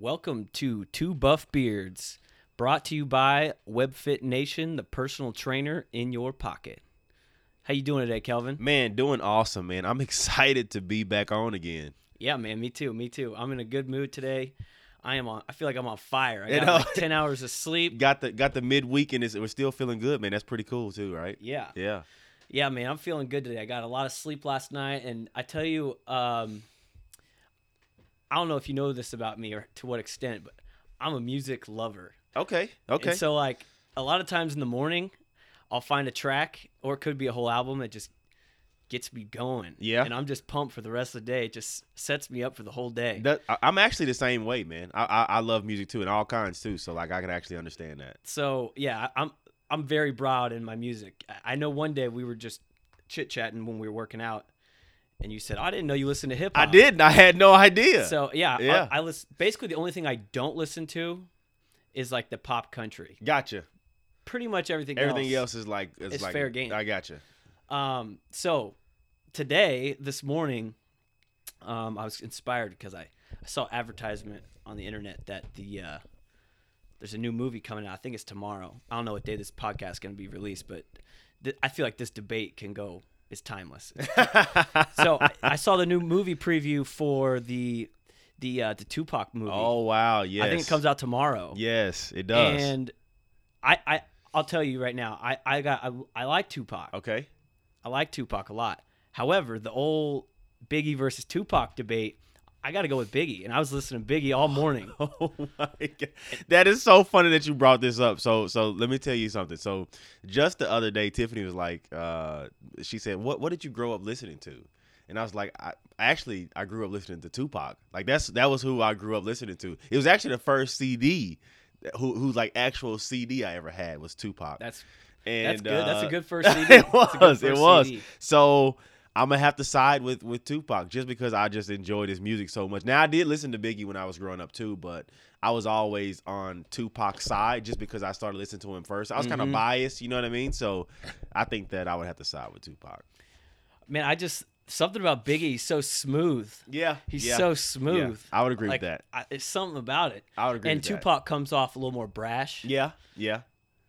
Welcome to Two Buff Beards, brought to you by WebFit Nation, the personal trainer in your pocket. How you doing today, Kelvin? Man, doing awesome, man. I'm excited to be back on again. Yeah, man, me too, me too. I'm in a good mood today. I am on. I feel like I'm on fire. I You got know? like ten hours of sleep. Got the got the midweek and it's, we're still feeling good, man. That's pretty cool too, right? Yeah, Yeah. yeah, man. I'm feeling good today. I got a lot of sleep last night, and I tell you, um, I don't know if you know this about me or to what extent, but I'm a music lover. Okay. Okay. And so like a lot of times in the morning, I'll find a track or it could be a whole album that just gets me going. Yeah. And I'm just pumped for the rest of the day. It just sets me up for the whole day. That, I'm actually the same way, man. I, I I love music too, and all kinds too. So like I can actually understand that. so yeah, I'm I'm very broad in my music. I- I know one day we were just chit chatting when we were working out, and you said I didn't know you listened to hip hop. I didn't. I had no idea. So yeah, Yeah. I, I listen. Basically, the only thing I don't listen to is like the pop country. gotcha. Pretty much everything. Everything else is like is It's like fair game. I gotcha. Um, so today, this morning, um, I was inspired because I, I saw advertisement on the internet that the uh, there's a new movie coming out. I think it's tomorrow. I don't know what day this podcast is going to be released, but th- I feel like this debate can go. It's timeless. so I, I saw the new movie preview for the the uh, the Tupac movie. oh wow. Yes. I think it comes out tomorrow. Yes, it does. And I I I'll tell you right now. I I got I, I like Tupac. okay. I like Tupac a lot. However, the old Biggie versus Tupac debate, I got to go with Biggie. And I was listening to Biggie all morning. Oh my god, that is so funny that you brought this up. So, so let me tell you something. So, just the other day, Tiffany was like, uh, she said, "What what did you grow up listening to?" And I was like, I actually I grew up listening to Tupac. Like that's that was who I grew up listening to. It was actually the first CD, who who like actual CD I ever had was Tupac. That's and that's good. That's a uh, good first CD. it That's a good was. It was. CD. So I'm gonna have to side with with Tupac just because I just enjoyed his music so much. Now I did listen to Biggie when I was growing up too, but I was always on Tupac's side just because I started listening to him first. I was kind Mhm. of biased, you know what I mean? So I think that I would have to side with Tupac. Man, I just something about Biggie. He's so smooth. Yeah, He's yeah, so yeah. smooth. I would agree Like with that. I, it's something about it. I would agree. And with that. Tupac comes off a little more brash. Yeah, yeah.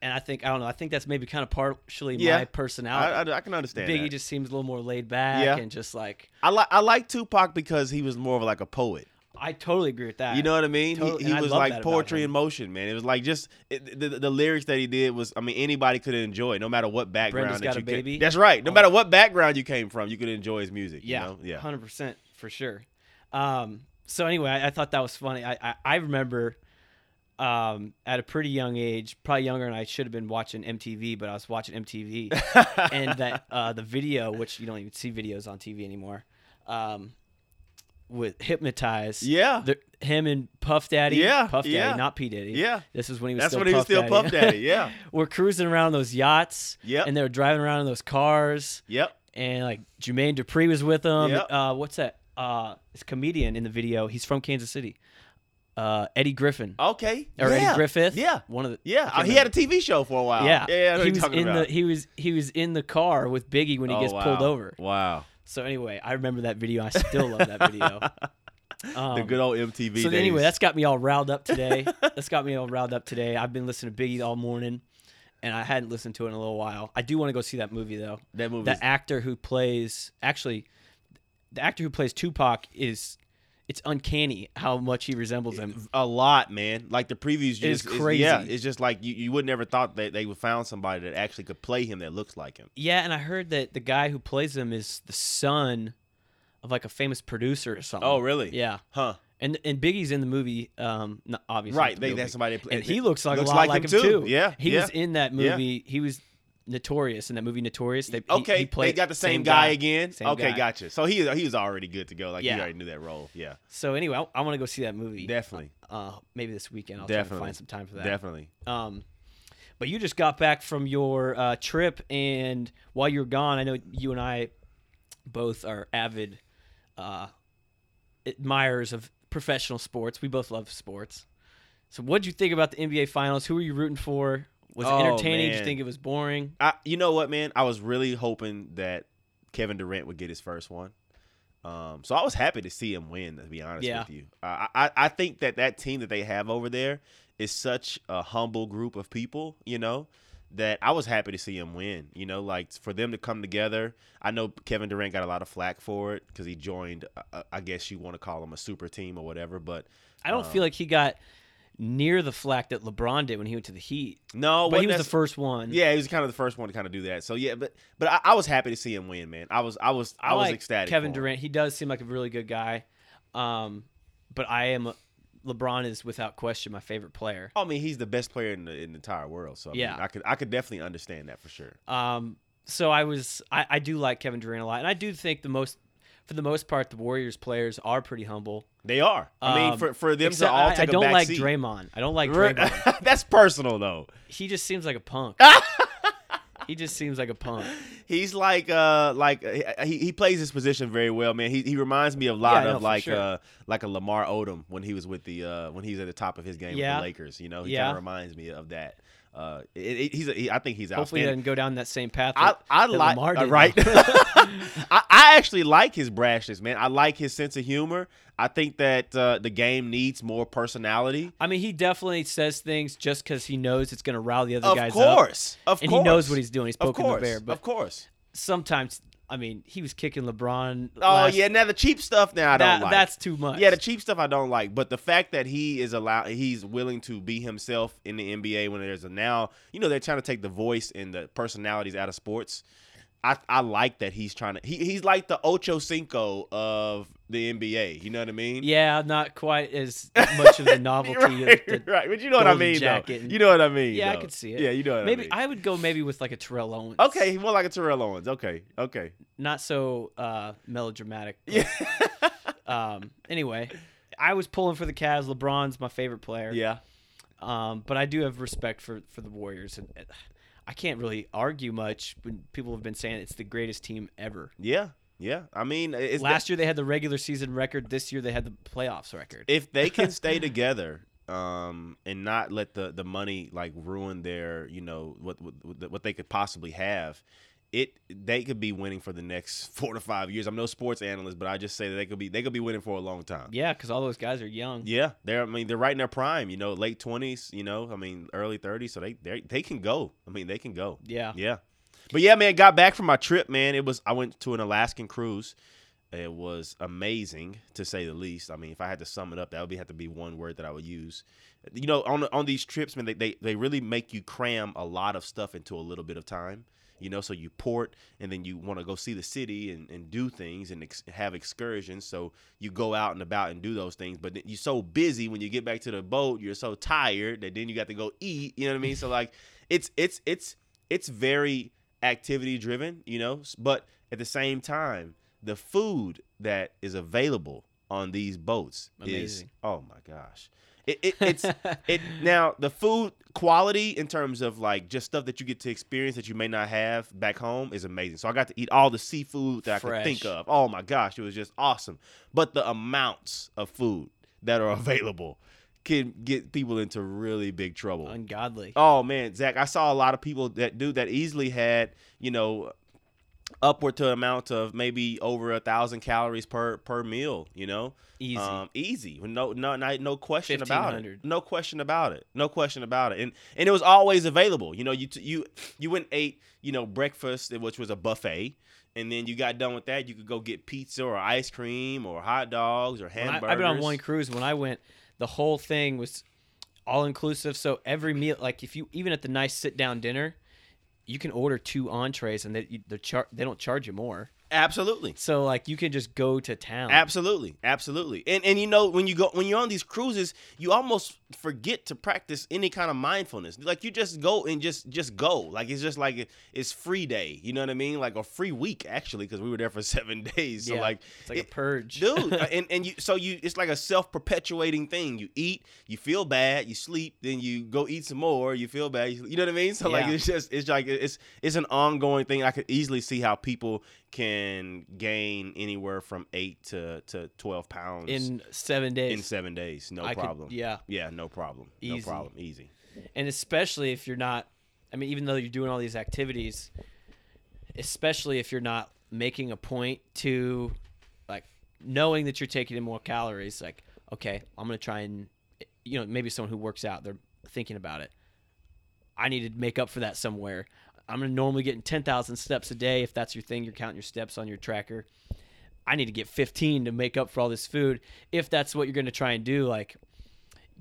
And I think I don't know. I think that's maybe kind of partially Yeah. my personality. I, I can understand. Biggie that. just seems a little more laid back Yeah. and just like I like I like Tupac because he was more of like a poet. I totally agree with that. You know what I mean? Totally- he he was like poetry in motion, man. It was like just it, the, the lyrics that he did was. I mean, anybody could enjoy, no matter what background. Brenda's that you a came- That's right. No Oh. matter what background you came from, you could enjoy his music. Yeah, you know? yeah. hundred percent for sure. Um, so anyway, I, I thought that was funny. I I, I remember um, at a pretty young age, probably younger than I should have been watching MTV, but I was watching MTV, and that uh, the video, which you don't even see videos on TV anymore, um, with hypnotize. Yeah, The, him and Puff Daddy. Yeah, Puff Daddy, yeah. not P Diddy. yeah. This is when he was That's still when he was still Daddy. Puff Daddy. Yeah, We're cruising around those yachts, Yep. and they were driving around in those cars yep. and like Jermaine Dupri was with him. Yep. Uh, what's that? Uh, this comedian in the video. He's from Kansas City. Uh, Eddie Griffin Okay. or yeah. Eddie Griffith. Yeah, one of the. yeah. Uh, he had a TV show for a while. yeah, yeah. He was in about. the he was he was in the car with Biggie when he Oh, gets wow. pulled over. Wow. So anyway, I remember that video. I still love that video. Um, the good old MTV. so days. anyway, that's got me all riled up today. that's got me all riled up today. I've been listening to Biggie all morning, and I hadn't listened to it in a little while. I do want to go see that movie though. that movie. the actor who plays actually the actor who plays Tupac is it's uncanny how much he resembles him. a lot, man. Like the previews, It is just it's- crazy. yeah, it's just like you, you would never thought that they would found somebody that actually could play him that looks like him. Yeah, and I heard that the guy who plays him is the son of like a famous producer or something. Oh, really? Yeah. Huh? And and Biggie's in the movie um obviously Right. the They that's somebody. that play- and he looks like looks a lot like like, him him, too. Yeah, He yeah. was in that Yeah. movie. He was notorious in that movie Notorious. They, he- Okay, he, played they got the same, guy, again. Same okay, guy. gotcha. So he he was already good to go. Like Yeah. he already knew that role. Yeah, So anyway, I, I want to go see that movie. definitely, uh, maybe this weekend. I'll try to Definitely. find some time for that. definitely. Um, but you just got back from your uh, trip, and while you were gone, I know you and I both are avid uh, admirers of professional sports. We both love sports. So, what did you think about the NBA Finals? Who were you rooting for? Was it Oh, entertaining? Did you man. think it was boring? I, you know what, man? I was really hoping that Kevin Durant would get his first one. Um, so I was happy to see him win. To be honest Yeah. with you, uh, I I think that that team that they have over there is such a humble group of people. You know. That I was happy to see him win, you know, like for them to come together. I know Kevin Durant got a lot of flack for it because he joined. Uh, I guess you want to call him a super team or whatever, but I don't feel Um, like he got near the flack that LeBron did when he went to the Heat. no, but he wasn't the first one. Yeah, he was kind of the first one to kind of do that. So yeah, but but I, I was happy to see him win, man. I was I was I, I, was like ecstatic. Kevin. Durant. He does seem like a really good guy. Um, but I am LeBron is without question my favorite player. I mean, he's the best player in the, in the entire world. So I mean, Yeah. I could I could definitely understand that for sure. Um, so I was I, I do like Kevin Durant a lot, and I do think the most for the most part the Warriors players are pretty humble. They are. I mean, Um, for for them to all I, take I a don't like seat. Draymond. I don't like Draymond. That's personal though. he just seems like a punk. he just seems like a punk. He's like uh like uh, he, he plays his position very well, man. He he reminds me a lot Yeah, of for like sure. uh like a Lamar Odom when he was with the uh when he was at the top of his game with the Lakers. You know, he Yeah. kind of reminds me of that. Uh, it, it, he's a, he, I think he's Hopefully, he doesn't go down that same path. I, that- I that like Lamar uh, right. I, I actually like his brashness, man. I like his sense of humor. I think that uh, the game needs more personality. I mean, he definitely says things just because he knows it's going to rile the other Of guys up. Of course, of course. and course, he knows what he's doing. He's poking course, the bear. But of course. sometimes, I mean, he was kicking LeBron. Oh last- yeah, now the cheap stuff now I don't like. that's too much. Yeah, the cheap stuff I don't like, but the fact that he is allowed, he's willing to be himself in the NBA when there's a now, you know, they're trying to take the voice and the personalities out of sports. I I like that he's trying to. He, he's like the Ocho Cinco of the NBA. You know what I mean? yeah, not quite as much of the novelty. right, of the, right. But you know what I mean, jacket though. and- You know what I mean. Yeah, I though. could see it. Yeah, you know what maybe I mean. Maybe I would go maybe with like a Terrell Owens. okay, more like a Terrell Owens. Okay, okay. not so uh, melodramatic. but, Yeah, Um. Anyway, I was pulling for the Cavs. LeBron's my favorite player. yeah. Um. But I do have respect for for the Warriors, and and I can't really argue much when people have been saying it's the greatest team ever. Yeah, yeah. I mean, Last year they had the regular season record. This year they had the playoffs record. if they can stay together um and not let the the money like ruin their you know what what, what they could possibly have it they could be winning for the next four to five years i'm no sports analyst but i just say that they could be they could be winning for a long time yeah, because all those guys are young. yeah they're i mean they're right in their prime you know late 20s you know i mean early 30s so they they they can go i mean they can go Yeah. yeah. But yeah, man, got back from my trip, man. It was I went to an Alaskan cruise. It was amazing to say the least. I mean, if I had to sum it up, that would be have to be one word that I would use. You know, on on these trips, man, they they, they really make you cram a lot of stuff into a little bit of time. You know, so you port and then you want to go see the city and, and do things and ex- have excursions. So you go out and about and do those things. But then you're so busy when you get back to the boat, you're so tired that then you got to go eat. You know what I mean? So like, it's it's it's it's very activity driven, you know, but at the same time, the food that is available on these boats is oh my gosh. It, it it's it now the food quality in terms of like just stuff that you get to experience that you may not have back home is amazing. So I got to eat all the seafood that I could think of. Oh my gosh, it was just awesome. But the amounts of food that are available can get people into really big trouble. Ungodly. Oh man, Zach, I saw a lot of people that do that easily had, you know, upward to amount of maybe over a thousand calories per per meal. You know, Easy. um, easy, no, no, no, no question about it. No question about it. No question about it. And and it was always available. You know, you t- you you went and ate, you know, breakfast, which was a buffet. And then you got done with that, you could go get pizza or ice cream or hot dogs or hamburgers. I, I've been on one cruise. When I went, the whole thing was all inclusive. So every meal, like if you even at the nice sit down dinner, you can order two entrees and they char- they don't charge you more. Absolutely. So like you can just go to town. Absolutely, absolutely. And and you know when you go when you're on these cruises, you almost forget to practice any kind of mindfulness. Like you just go and just just go. Like it's just like it's free day. You know what I mean? Like a free week actually because we were there for seven days. So Yeah, like it's like it- a purge, dude uh, and, and you so you it's like a self-perpetuating thing you eat you feel bad you sleep then you go eat some more you feel bad you, you know what i mean so like it's just it's like it's it's an ongoing thing i could easily see how people can gain anywhere from 8 to to 12 pounds in seven days. in 7 days no I could- problem yeah, yeah no problem no problem easy and especially if you're not. I mean, even though you're doing all these activities, especially if you're not making a point to like knowing that you're taking in more calories, like okay, I'm gonna try and you know maybe someone who works out, they're thinking about it. I need to make up for that somewhere. I'm gonna normally get 10,000 steps a day if that's your thing. You're counting your steps on your tracker. I need to get 15 to make up for all this food. If that's what you're gonna try and do, like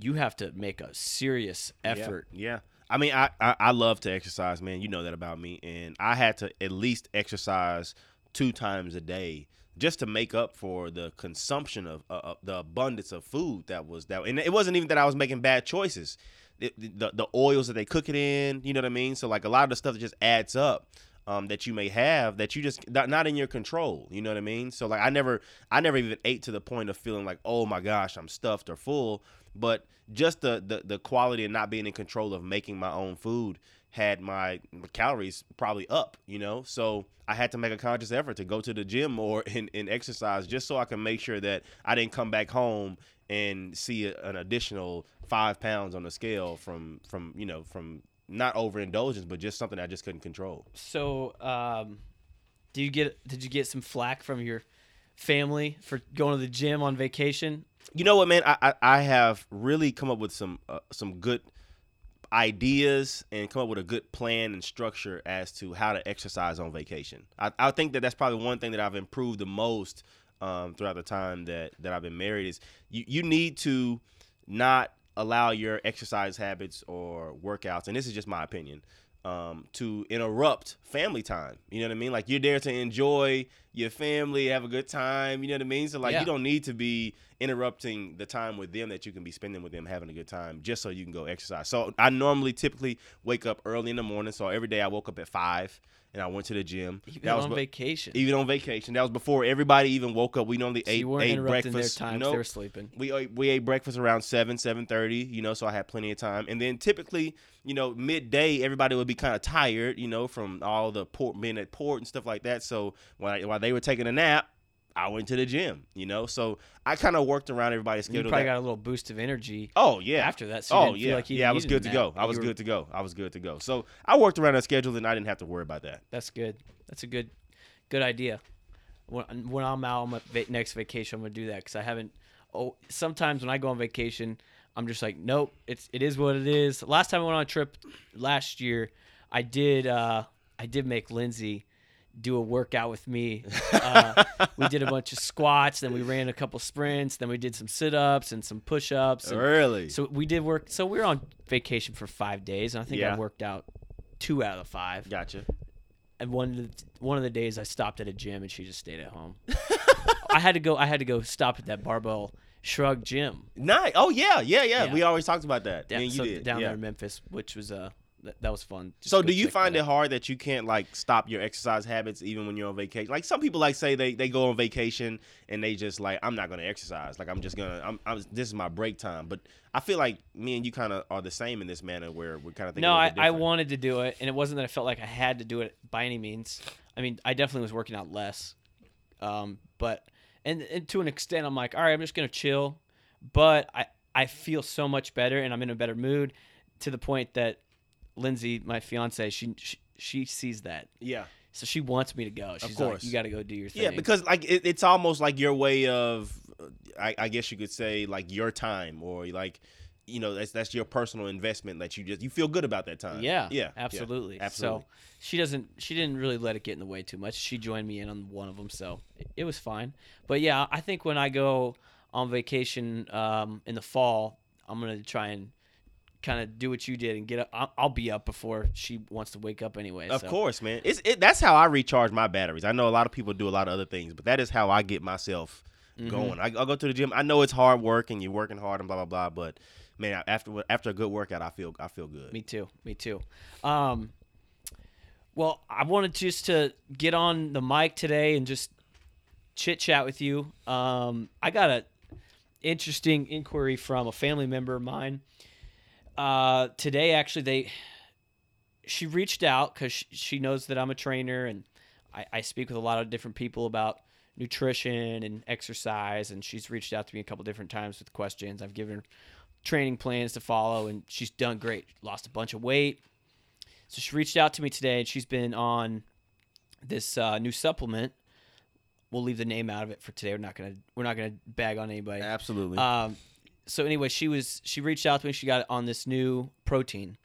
you have to make a serious effort. Yeah. yeah. I mean, I, I, I love to exercise, man. You know that about me, and I had to at least exercise two times a day just to make up for the consumption of uh, uh the abundance of food that was that. And it wasn't even that I was making bad choices. It, the the oils that they cook it in, you know what I mean. So like a lot of the stuff that just adds up. Um, that you may have that you just not, not in your control. You know what I mean? So like I never I never even ate to the point of feeling like oh my gosh I'm stuffed or full but just the, the the quality of not being in control of making my own food had my calories probably up, you know. So I had to make a conscious effort to go to the gym or in, in exercise just so I can make sure that I didn't come back home and see a, an additional five pounds on the scale from from you know from not overindulgence, but just something I just couldn't control. So, um, do you get did you get some flack from your family for going to the gym on vacation? you know what, man? I, I, I have really come up with some uh, some good ideas and come up with a good plan and structure as to how to exercise on vacation. I, I think that that's probably one thing that I've improved the most um, throughout the time that that I've been married is you you need to not allow your exercise habits or workouts, and this is just my opinion, um, to interrupt family time. You know what I mean? Like you're there to enjoy your family, have a good time. You know what I mean? So like yeah. you don't need to be interrupting the time with them that you can be spending with them having a good time just so you can go exercise. So I normally typically wake up early in the morning. So every day I woke up at five and I went to the gym. Even that was on vacation. Even on vacation. That was before everybody even woke up. We normally so ate, you ate breakfast. Their time, you know, they were sleeping. We we ate breakfast around seven, seven thirty. You know, so I had plenty of time. And then typically, you know, midday everybody would be kind of tired. You know, from all the port being at port and stuff like that. So while while they were taking a nap, I went to the gym, you know. So I kind of worked around everybody's schedule. You probably that. got a little boost of energy. Oh yeah. After that, so oh yeah, like yeah. I was good to go. I was were... good to go. I was good to go. So I worked around that schedule, and I didn't have to worry about that. That's good. That's a good, good idea. When, when I'm out on my va- next vacation, I'm gonna do that because I haven't. Oh, sometimes when I go on vacation, I'm just like, nope. It's it is what it is. Last time I went on a trip last year, I did. uh I did make Lindsay do a workout with me. Uh, we did a bunch of squats, then we ran a couple sprints, then we did some sit ups and some push ups. Really? So we did work. So we were on vacation for five days, and I think yeah. I worked out two out of the five. Gotcha. And one of the, one of the days I stopped at a gym, and she just stayed at home. I had to go. I had to go stop at that barbell shrug gym. Nice. Oh yeah, yeah, yeah. yeah. We always talked about that. Yeah, so down yeah. there in Memphis, which was uh that, that was fun. Just so do you find it hard that you can't like stop your exercise habits even when you're on vacation? Like some people like say they, they go on vacation and they just like I'm not gonna exercise. Like I'm just gonna I'm, I'm this is my break time. But I feel like me and you kind of are the same in this manner where we're kind of thinking. no. I, I wanted to do it and it wasn't that I felt like I had to do it by any means. I mean I definitely was working out less, um, but and, and to an extent I'm like all right I'm just gonna chill, but I I feel so much better and I'm in a better mood to the point that Lindsay, my fiance, she, she she sees that. Yeah. So she wants me to go. She's of course. like, you got to go do your thing. Yeah, because like it, it's almost like your way of, I, I, guess you could say like your time or like, you know, that's that's your personal investment that you just you feel good about that time. Yeah. Yeah. Absolutely. Yeah, absolutely. So she doesn't she didn't really let it get in the way too much. She joined me in on one of them, so it, it was fine. But yeah, I think when I go on vacation um, in the fall, I'm gonna try and kind of do what you did and get up. I'll, I'll, be up before she wants to wake up anyway. Of so. course, man. It's it, that's how I recharge my batteries. I know a lot of people do a lot of other things, but that is how I get myself mm-hmm. going. I, will go to the gym. I know it's hard work and you're working hard and blah blah blah, but man, after after a good workout, I feel I feel good. Me too. Me too. Um, well, I wanted just to get on the mic today and just chit chat with you. Um, I got a interesting inquiry from a family member of mine uh, today actually they she reached out because she, she, knows that I'm a trainer and I, I, speak with a lot of different people about nutrition and exercise and she's reached out to me a couple different times with questions. I've given her training plans to follow and she's done great. Lost a bunch of weight. So she reached out to me today and she's been on this uh, new supplement we'll leave the name out of it for today. We're not gonna we're not gonna bag on anybody. Absolutely. Um, so anyway, she was she reached out to me. She got on this new protein,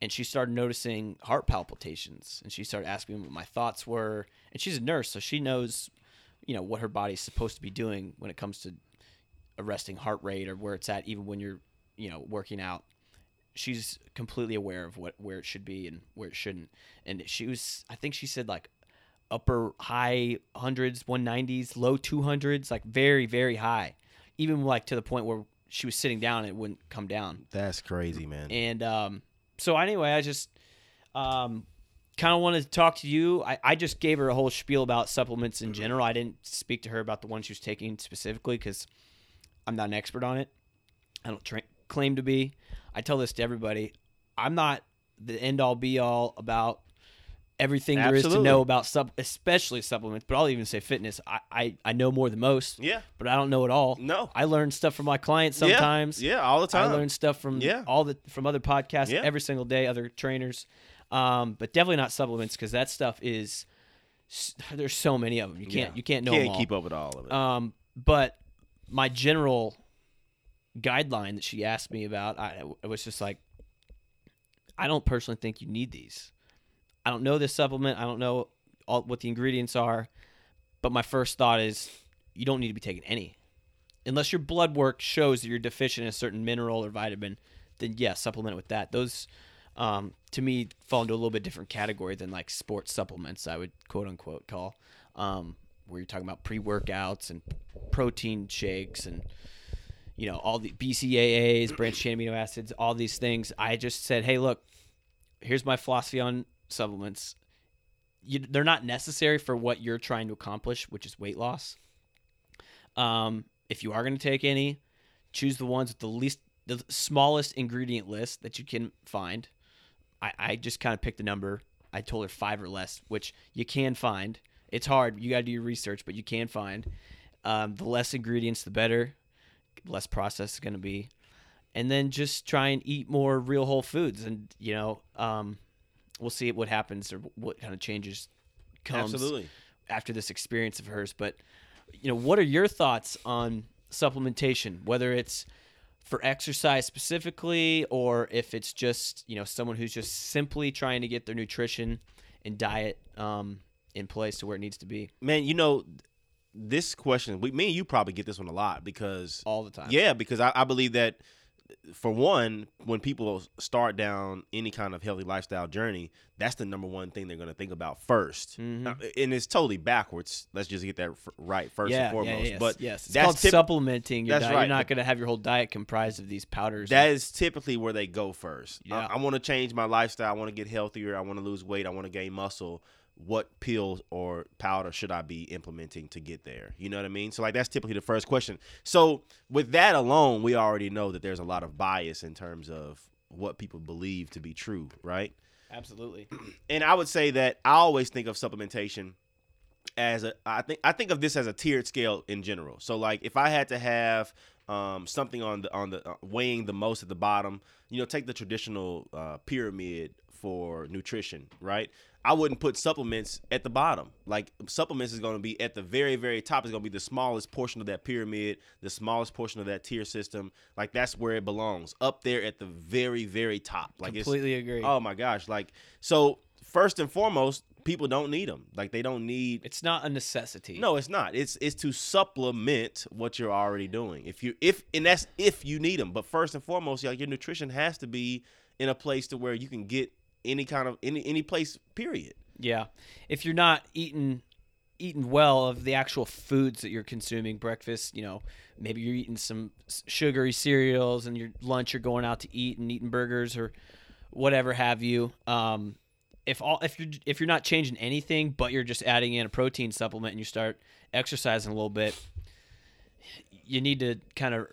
and she started noticing heart palpitations. And she started asking me what my thoughts were. And she's a nurse, so she knows, you know, what her body's supposed to be doing when it comes to arresting heart rate or where it's at, even when you're, you know, working out. She's completely aware of what where it should be and where it shouldn't. And she was, I think she said like upper high hundreds, one nineties, low two hundreds, like very very high even like to the point where she was sitting down and it wouldn't come down. That's crazy, man. And um, so anyway, I just um, kind of wanted to talk to you. I, I just gave her a whole spiel about supplements in general. I didn't speak to her about the one she was taking specifically because I'm not an expert on it. I don't tra- claim to be. I tell this to everybody. I'm not the end all be all about everything there is to know about sub, especially supplements. But I'll even say fitness. I, I, I know more than most, yeah. but I don't know it all. No. I learn stuff from my clients sometimes. Yeah, all the time. I learn stuff from Yeah. all the from other podcasts Yeah. every single day, other trainers, um, but definitely not supplements because that stuff is there's so many of them. You can't Yeah. you can't know Can't keep up with all of it. Um, but my general guideline that she asked me about, I it was just like, I don't personally think you need these. I don't know this supplement. I don't know all what the ingredients are, but my first thought is you don't need to be taking any, unless your blood work shows that you're deficient in a certain mineral or vitamin. Then yeah, supplement it with that. Those, um, to me, fall into a little bit different category than like sports supplements. I would quote unquote call, um, where you're talking about pre workouts and protein shakes and you know all the BCAAs, branched chain amino acids, all these things. I just said, hey, look, here's my philosophy on supplements. You, they're not necessary for what you're trying to accomplish, which is weight loss. Um, if you are going to take any, choose the ones with the least, the smallest ingredient list that you can find. I, I just kind of picked a number. I told her five or less, which you can find. It's hard. You got to do your research, but you can find. Um, the less ingredients, the better. Less processed is going to be. And then just try and eat more real whole foods. And, you know, um, we'll see what happens or what kind of changes comes Absolutely. after this experience of hers. But you know, what are your thoughts on supplementation? Whether it's for exercise specifically, or if it's just you know someone who's just simply trying to get their nutrition and diet um, in place to where it needs to be Man, you know, this question, we, me and you probably get this one a lot because all the time. Yeah, because I, I believe that for one, when people start down any kind of healthy lifestyle journey, that's the number one thing they're going to think about 1st Mhm. Uh, and it's totally backwards. Let's just get that right first yeah, and foremost. Yeah, yes, But yes, it's that's typ- supplementing your That's diet. right, You're not going to have your whole diet comprised of these powders. that is typically where they go first. Yeah. I, I want to change my lifestyle. I want to get healthier. I want to lose weight. I want to gain muscle. What pill or powder should I be implementing to get there? You know what I mean? So like that's typically the first question. So with that alone, we already know that there's a lot of bias in terms of what people believe to be true, right? absolutely. and I would say that I always think of supplementation as a I think I think of this as a tiered scale in general. So like if I had to have um, something on the on the uh, weighing the most at the bottom, you know, take the traditional uh, pyramid for nutrition, right? I wouldn't put supplements at the bottom. Like supplements is going to be at the very very top. It's going to be the smallest portion of that pyramid, the smallest portion of that tier system. Like that's where it belongs, up there at the very very top. Like it's Completely agree. Oh my gosh! Like so, first and foremost, people don't need them. Like they don't need. it's not a necessity. No, it's not. It's it's to supplement what you're already doing. If you if and that's if you need them. But first and foremost, like your nutrition has to be in a place to where you can get any kind of any any place. Period. Yeah. If you're not eating eating well of the actual foods that you're consuming, breakfast, you know, maybe you're eating some sugary cereals and your lunch you're going out to eat and eating burgers or whatever have you. Um if all if you're if you're not changing anything but you're just adding in a protein supplement and you start exercising a little bit, you need to kind of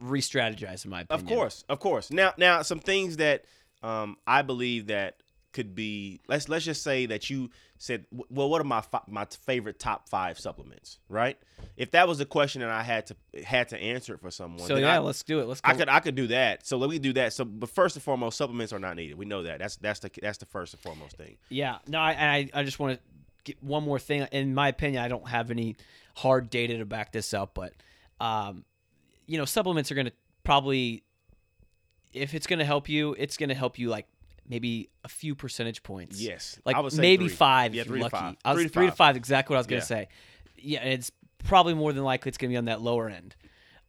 re-strategize in my opinion. Of course, of course. Now, now some things that um, I believe that could be. Let's let's just say that you said, well, what are my fi- my favorite top five supplements? Right? If that was the question and I had to had to answer it for someone, So yeah, I, let's do it. Let's go. I could I could do that. So let me do that. So, but first and foremost, supplements are not needed. We know that. That's that's the that's the first and foremost thing. Yeah, no, I I, I just want to get one more thing. In my opinion, I don't have any hard data to back this up, but um, you know, supplements are going to probably, if it's going to help you, it's going to help you like maybe a few percentage points. Yes, like I would say maybe three. five Yeah, if you're lucky. five. I was Three to three to five. five, exactly what I was going Yeah. to say. Yeah, it's probably more than likely it's going to be on that lower end.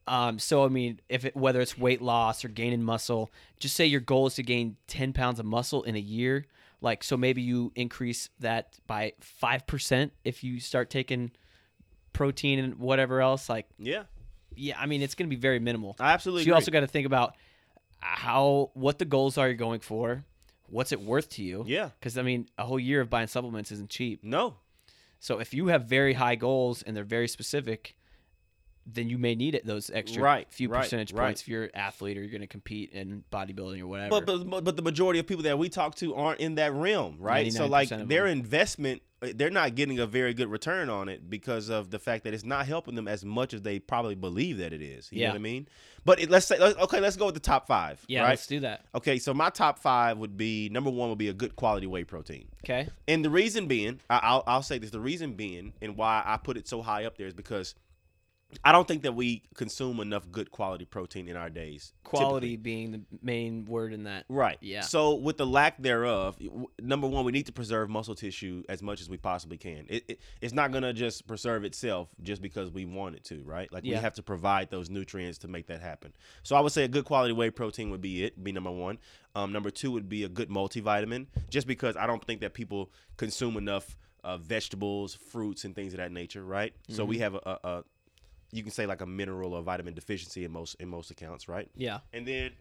Um, so I mean, if it, whether it's weight loss or gaining muscle, just say your goal is to gain ten pounds of muscle in a year. Like so, maybe you increase that by five percent if you start taking protein and whatever else. Like, Yeah, yeah, I mean, it's going to be very minimal. I absolutely. So you agree. also got to think about how what the goals are you're going for. What's it worth to you? yeah, Because I mean, a whole year of buying supplements isn't cheap. no, So if you have very high goals and they're very specific, then you may need it those extra Right, few right, percentage right. points if you're an athlete or you're going to compete in bodybuilding or whatever. But, but but the majority of people that we talk to aren't in that realm, right? So like their investment, they're not getting a very good return on it because of the fact that it's not helping them as much as they probably believe that it is. You Yeah. know what I mean? But it, let's say let's, okay, let's go with the top five. yeah, right? let's do that. Okay, so my top five would be number one would be a good quality whey protein. Okay. And the reason being, I, I'll, I'll say this: the reason being, and why I put it so high up there is because I don't think that we consume enough good quality protein in our days. Quality typically. being the main word in that. right? Yeah. So with the lack thereof, number one, we need to preserve muscle tissue as much as we possibly can. It, it it's not gonna just preserve itself just because we want it to, right? Like we have to provide those nutrients to make that happen. So I would say a good quality whey protein would be it, be number one. Um, number two would be a good multivitamin, just because I don't think that people consume enough uh, vegetables, fruits, and things of that nature, right? So Mm-hmm. we have a, a, a you can say like a mineral or vitamin deficiency in most in most accounts, right? Yeah. And then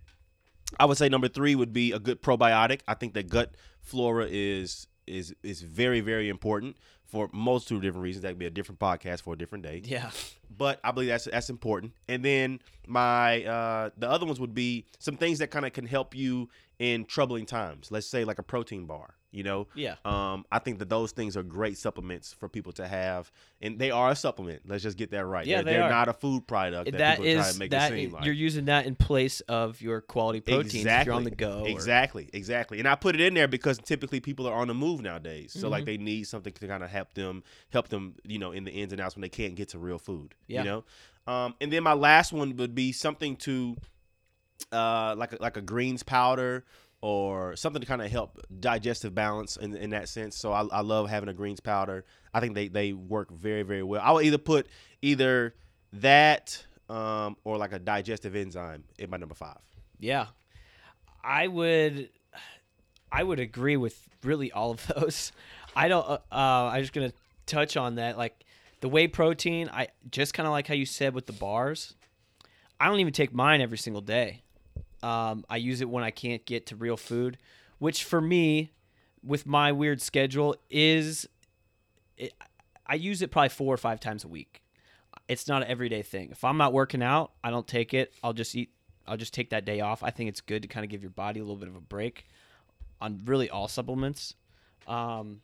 I would say number three would be a good probiotic. I think that gut flora is is is very very important for multitude of different reasons. That could be a different podcast for a different day. Yeah. But I believe that's that's important. And then my uh, the other ones would be some things that kind of can help you in troubling times. Let's say like a protein bar. You know, Yeah. um, I think that those things are great supplements for people to have, and they are a supplement. Let's just get that right. Yeah, they're, they they're are. not a food product that, that people try to make that it seem like. you're using that in place of your quality proteins if you're on the go. or- Exactly, exactly. And I put it in there because typically people are on the move nowadays. So Mm-hmm. like they need something to kind of help them help them, you know, in the ins and outs when they can't get to real food. Yeah. You know? Um, and then my last one would be something to uh like a, like a greens powder or something to kind of help digestive balance in, in that sense. So I, I love having a greens powder. I think they, they work very, very well. I would either put either that um, or like a digestive enzyme in my number five. Yeah, I would, I would agree with really all of those. I don't. Uh, uh, I'm just gonna touch on that. Like the whey protein, I just kind of like how you said with the bars. I don't even take mine every single day. Um, I use it when I can't get to real food, which for me, with my weird schedule, is it, I use it probably four or five times a week. It's not an everyday thing. If I'm not working out, I don't take it. I'll just eat. I'll just take that day off. I think it's good to kind of give your body a little bit of a break on really all supplements. Um,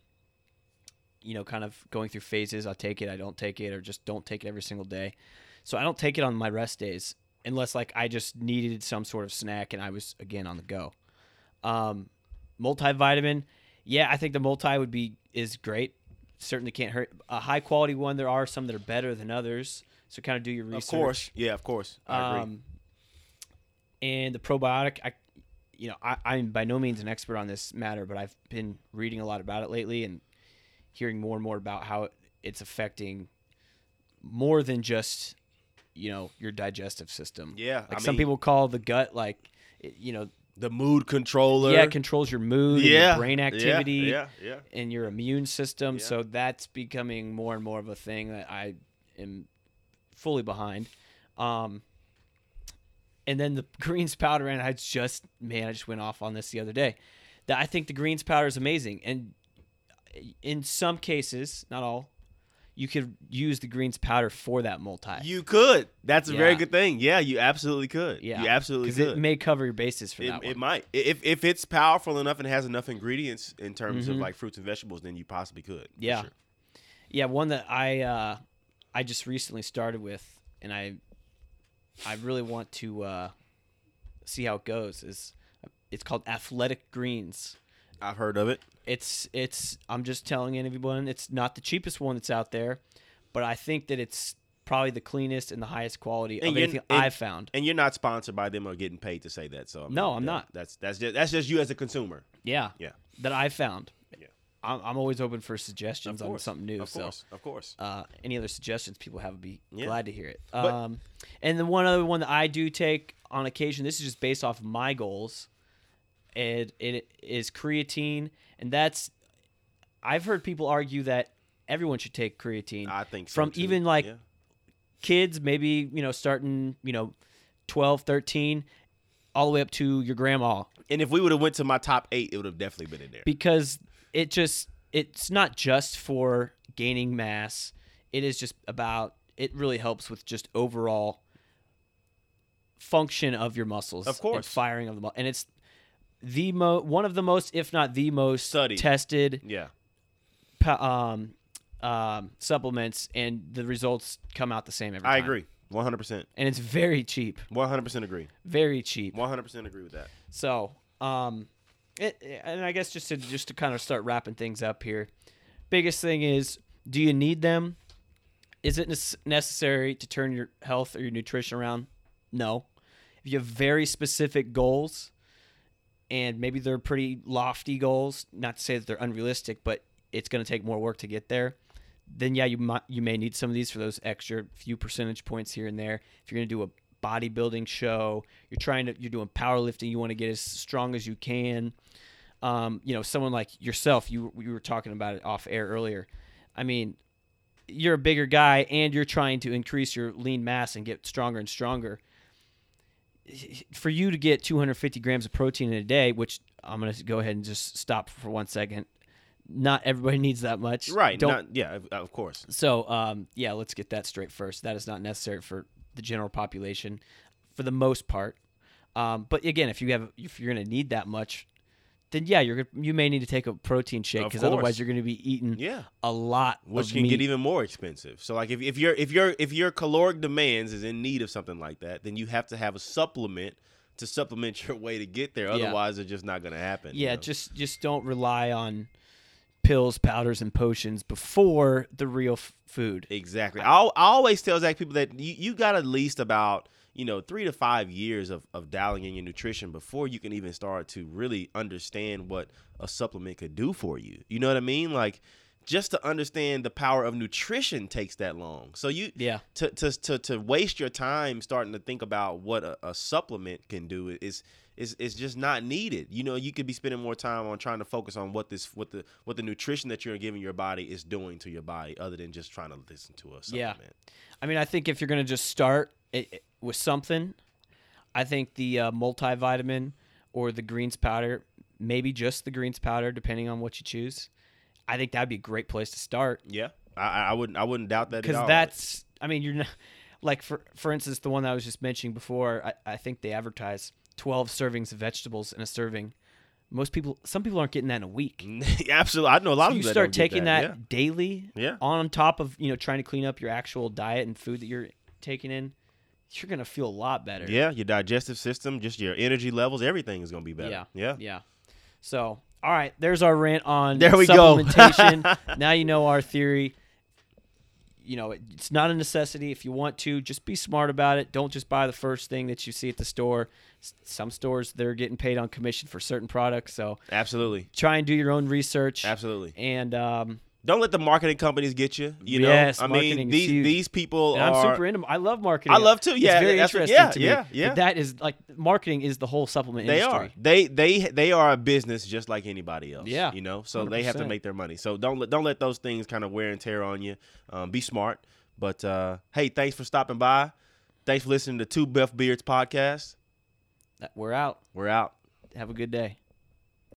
you know, kind of going through phases. I take it, I don't take it, or just don't take it every single day. So I don't take it on my rest days unless like I just needed some sort of snack and I was again on the go. Um, multivitamin, yeah, I think the multi would be is great. Certainly can't hurt. A high quality one. There are some that are better than others. So kind of do your research. Of course. Yeah, of course. I agree. Um, and the probiotic, I, you know, I, I'm by no means an expert on this matter, but I've been reading a lot about it lately and hearing more and more about how it's affecting more than just, you know, your digestive system. Yeah, like I some mean- people call the gut like, you know, the mood controller. yeah, it controls your mood, and yeah, your brain activity, Yeah, yeah, yeah. and your immune system. Yeah. So that's becoming more and more of a thing that I am fully behind. Um, and then the greens powder, and I just man, I just went off on this the other day. That I think the greens powder is amazing, and in some cases, not all, you could use the greens powder for that multi. You could. That's a very good thing. Yeah, you absolutely could. yeah, you absolutely could. because it may cover your bases for It, that it might. If if it's powerful enough and has enough ingredients in terms of Mhm. like fruits and vegetables, then you possibly could. Yeah. sure. Yeah, one that I uh, I just recently started with, and I I really want to uh, see how it goes. Is it's called Athletic Greens, I've heard of it. It's it's I'm just telling everyone it's not the cheapest one that's out there, but I think that it's probably the cleanest and the highest quality And of you're- anything and- I've found. And you're not sponsored by them or getting paid to say that. So I No, I'm that- not. That's that's just that's just you as a consumer. Yeah. Yeah. That I've found. Yeah. I'm, I'm always open for suggestions on something new. Of so. Of course. uh, any other suggestions people have would be Yeah. glad to hear it. But- um, and the one other one that I do take on occasion, this is just based off of my goals, and it is creatine, and that's I've heard people argue that everyone should take creatine. I think so, from too. even like Yeah. kids, maybe you know starting you know 12, 13, all the way up to your grandma, And if we would have went to my top eight, it would have definitely been in there. because it just it's not just for gaining mass it is just about it really helps with just overall function of your muscles Of and course. firing of the muscle and it's the mo one of the most if not the most Studied. tested yeah. pa- um, um, supplements and the results come out the same every I time agree. 100%. and it's very cheap 100% agree. very cheap 100% agree with that. So, um, it, and I guess just to just to kind of start wrapping things up here, biggest thing is, do you need them? Is it necessary to turn your health or your nutrition around? No. If you have very specific goals, and maybe they're pretty lofty goals, not to say that they're unrealistic, but it's going to take more work to get there. Then yeah, you might you may need some of these for those extra few percentage points here and there. If you're going to do a bodybuilding show, you're trying to you're doing powerlifting, you want to get as strong as you can. Um, you know, someone like yourself, you you were talking about it off air earlier. I mean, you're a bigger guy and you're trying to increase your lean mass and get stronger and stronger. For you to get 250 grams of protein in a day, which I'm going to go ahead and just stop for one second. Not everybody needs that much. Right. Don't Not, yeah, of- course. so, um, yeah, let's get that straight first. That is not necessary for the general population, for the most part. Um, but again, if you have, if you're going to need that much, then yeah, you're you may need to take a protein shake because otherwise you're going to be eating Yeah. a lot Which can meat. get even more expensive. So like if, if your if your if your caloric demands is in need of something like that, then you have to have a supplement to supplement your way to get there. Yeah. Otherwise, it's just not going to happen. you yeah, know? just just don't rely on pills, powders, and potions before the real f- food. Exactly. I, I always tell Zach people that you, you got at least about you know three to five years of, of dialing in your nutrition before you can even start to really understand what a supplement could do for you. You know what I mean? Like just to understand the power of nutrition takes that long. So you Yeah, to to to, to waste your time starting to think about what a, a supplement can do is is is just not needed. You know, you could be spending more time on trying to focus on what this what the what the nutrition that you're giving your body is doing to your body, other than just trying to listen to a supplement. Yeah. I mean, I think if you're going to just start it, it- with something, I think the uh, multivitamin or the greens powder, maybe just the greens powder, depending on what you choose. I think that'd be a great place to start Yeah, I, I wouldn't I wouldn't doubt that because that's. I mean, you're not like for for instance, the one that I was just mentioning before. I, I think they advertise 12 servings of vegetables in a serving. Most people, some people aren't getting that in a week. absolutely. I know a lot So of you start taking that, Yeah. daily Yeah. on top of you know trying to clean up your actual diet and food that you're taking in you're gonna feel a lot better Yeah, your digestive system, just your energy levels, everything is gonna be better. Yeah. Yeah. yeah so all right there's our rant on There we go. now you know our theory you know it- it's not a necessity if you want to just be smart about it don't just buy the first thing that you see at the store S- some stores they're getting paid on commission for certain products so Absolutely. try and do your own research Absolutely. and um, Don't let the marketing companies get you. You know, Yes, I mean these these people are. I'm super into. I love marketing. I love too. Yeah, it's very that's what- interesting yeah, to me. yeah, But yeah. That is like marketing is the whole supplement They industry. are. They they they are a business just like anybody else. Yeah, you know, so they have to make their money. So don't let don't let those things kind of wear and tear on you. Um, be smart. But uh, hey, thanks for stopping by. Thanks for listening to Two Buff Beards podcast. We're out. We're out. Have a good day.